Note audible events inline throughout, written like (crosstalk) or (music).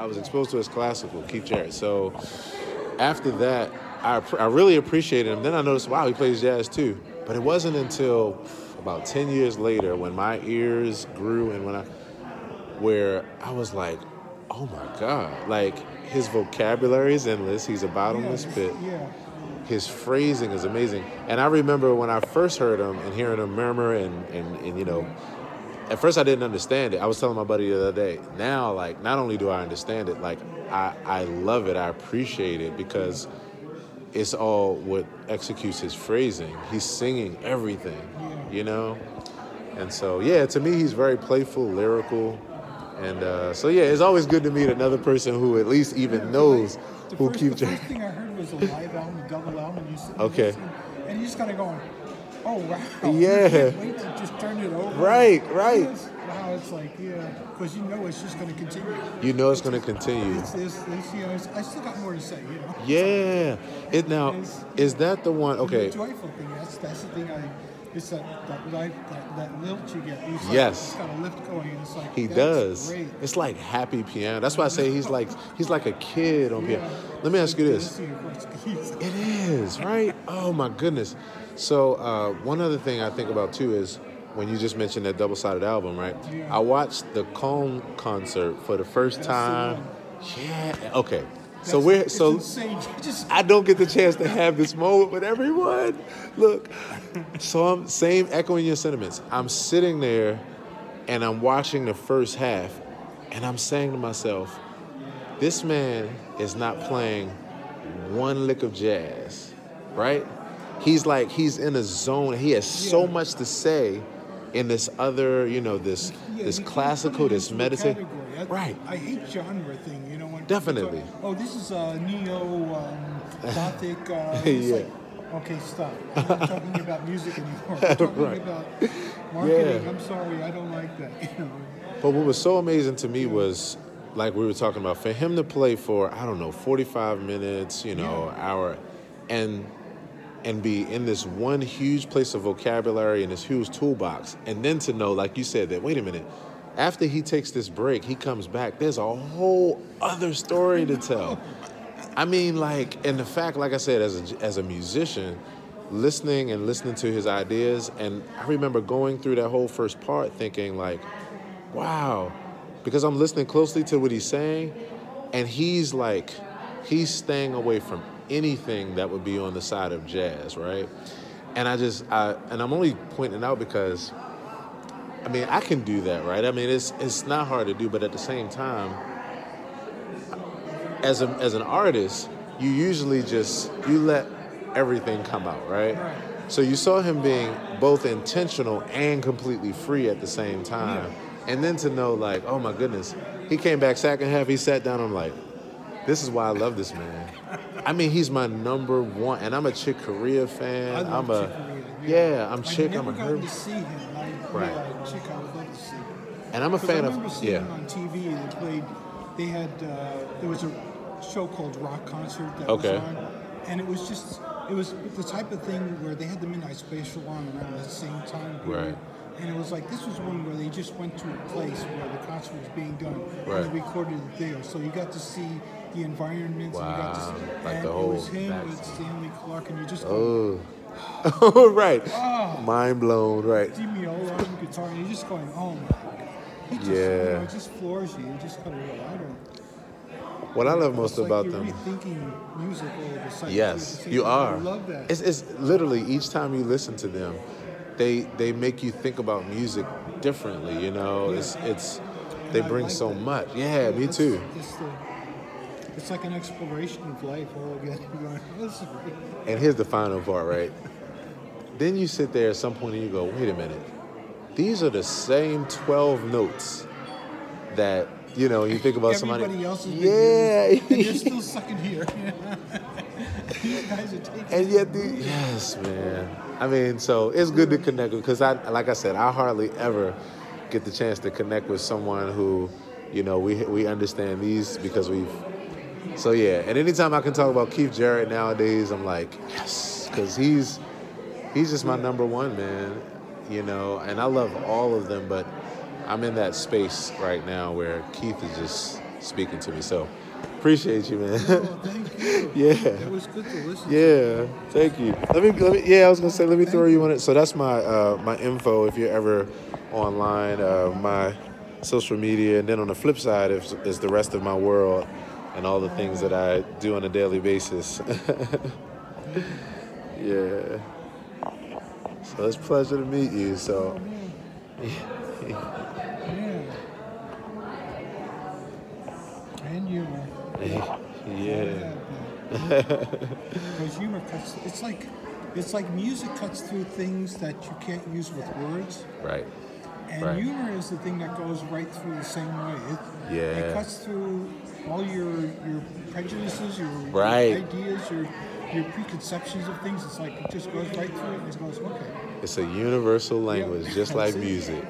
I was exposed to his classical, Keith Jarrett. So after that, I, I really appreciated him. Then I noticed, wow, he plays jazz too. But it wasn't until about 10 years later when my ears grew and when I, where I was like, oh my God, like his vocabulary is endless. He's a bottomless yeah, pit. Yeah. His phrasing is amazing. And I remember when I first heard him and hearing him murmur and, and, and you know, at first I didn't understand it. I was telling my buddy the other day. Now, like, not only do I understand it, like, I, I love it. I appreciate it because it's all what executes his phrasing. He's singing everything, you know? And so, yeah, to me, he's very playful, lyrical. And uh, so, yeah, it's always good to meet another person who at least even knows The who first, Keith the first thing I heard was a live album, a double album, and you Okay. and you just kind of going, "Oh wow!" (laughs) Yeah. Wait to just turn it over. Right, right. It's- Wow, it's like yeah, because you know it's just going to continue. You know it's going to continue. It's, it's, you know, I still got more to say. You know. Yeah. It now is that the one? Okay. The joyful thing. That's that's the thing. I. It's that that life that, that lilt you get. Like, Yes. It's got a lift going. It's like He does. Great. It's like happy piano. That's why I say he's like he's like a kid on piano. Let me ask you this. Dancing across the keys. It is right. Oh my goodness. So uh, one other thing I think about too is when you just mentioned that double-sided album, right? Yeah. I watched the Köln concert for the first time. Yeah. Okay. So we're so (laughs) just I don't get the chance to have this moment with everyone. Look, so I'm same echoing your sentiments. I'm sitting there and I'm watching the first half and I'm saying to myself, this man is not playing one lick of jazz, right? He's like he's in a zone. He has so much to say in this other, you know, this Yeah, this classical, this meditative. Right. I hate genre thing. You know when Definitely. talk, oh, this is uh, neo um, gothic. Uh, (laughs) Yeah. like, okay, stop. I'm not talking (laughs) about music anymore. I'm talking Right. about (laughs) marketing. Yeah. I'm sorry, I don't like that. You know. But what was so amazing to me was, like we were talking about, for him to play for I don't know, forty-five minutes, you know, hour, and and be in this one huge place of vocabulary and this huge toolbox, and then to know, like you said, that wait a minute, after he takes this break, he comes back. There's a whole other story to tell. I mean, like, and the fact, like I said, as a, as a musician, listening and listening to his ideas, and I remember going through that whole first part thinking, like, wow, because I'm listening closely to what he's saying, and he's like, he's staying away from anything that would be on the side of jazz, right? And I just, I, and I'm only pointing it out because, I mean, I can do that, right? I mean, it's it's not hard to do, but at the same time, as a as an artist, you usually just you let everything come out, right? Right. So you saw him being both intentional and completely free at the same time. And then to know like, oh my goodness, he came back second half, he sat down, I'm like, this is why I love this man. I mean, he's my number one, and I'm a Chick Corea fan. I am a, Corea, yeah, I'm Chick. I'm a Herb, to see him. I, Right. Yeah, Chick, I would love to see. and I'm a fan I of, seeing yeah, him on TV. They played. They had. Uh, there was a show called Rock Concert that Okay. was on, and it was just. It was the type of thing where they had the midnight special on around the same time period. Right. And it was like this was one where they just went to a place where the concert was being done Right. and they recorded it there. So you got to see the environments. And you got to Wow, see, like and the it whole was him with Stanley Clarke, and you just go, oh, (laughs) right, Oh. mind blown, right. Ola on guitar, and you're just going, oh my god. He just, you Yeah. know, it just floors you. You just kind of go, I don't. What I love most like about you're them. rethinking music all of a sudden. Yes, you I are. love that. It's, it's literally each time you listen to them, they they make you think about music differently. You know, it's it's they I bring like so that. much. Yeah, me too. It's, the, it's like an exploration of life all again. You're going, this is great. And here's the final part, right? then you sit there at some point and you go, wait a minute, these are the same twelve notes that you know. You think about somebody. Everybody else is yeah. and you're (laughs) still stuck in here. (laughs) These guys are taking. And yet, the, yes, man. I mean, so it's good to connect with because I, like I said, I hardly ever get the chance to connect with someone who, you know, we we understand these because we've. So yeah, and anytime I can talk about Keith Jarrett nowadays, I'm like, yes, because he's he's just my number one man, you know, and I love all of them, but I'm in that space right now where Keith is just speaking to me. So appreciate you, man. Well, thank you. (laughs) yeah. It was good to listen. Yeah, thank you. Let me, let me. Yeah, I was gonna say, let me throw you on it. So that's my uh, my info. If you're ever online, uh, my social media, and then on the flip side is, is the rest of my world and all the things that I do on a daily basis. (laughs) yeah. So it's a pleasure to meet you. So Yeah. And humor. (laughs) yeah, (laughs) Because humor cuts. It's like, it's like music cuts through things that you can't use with words. right. And Right. humor is the thing that goes right through the same way. It, Yeah. it cuts through all your your prejudices, your, your Right. ideas, your your preconceptions of things. It's like it just goes right through it and it goes, okay. It's a universal language, just (laughs) like music.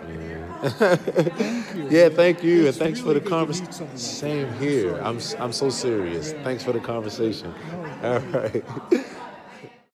(laughs) Thank you. Yeah, thank you, and It's thanks for the good to meet conversation. like Same here. I'm I'm so serious. Thanks for the conversation. All right. (laughs)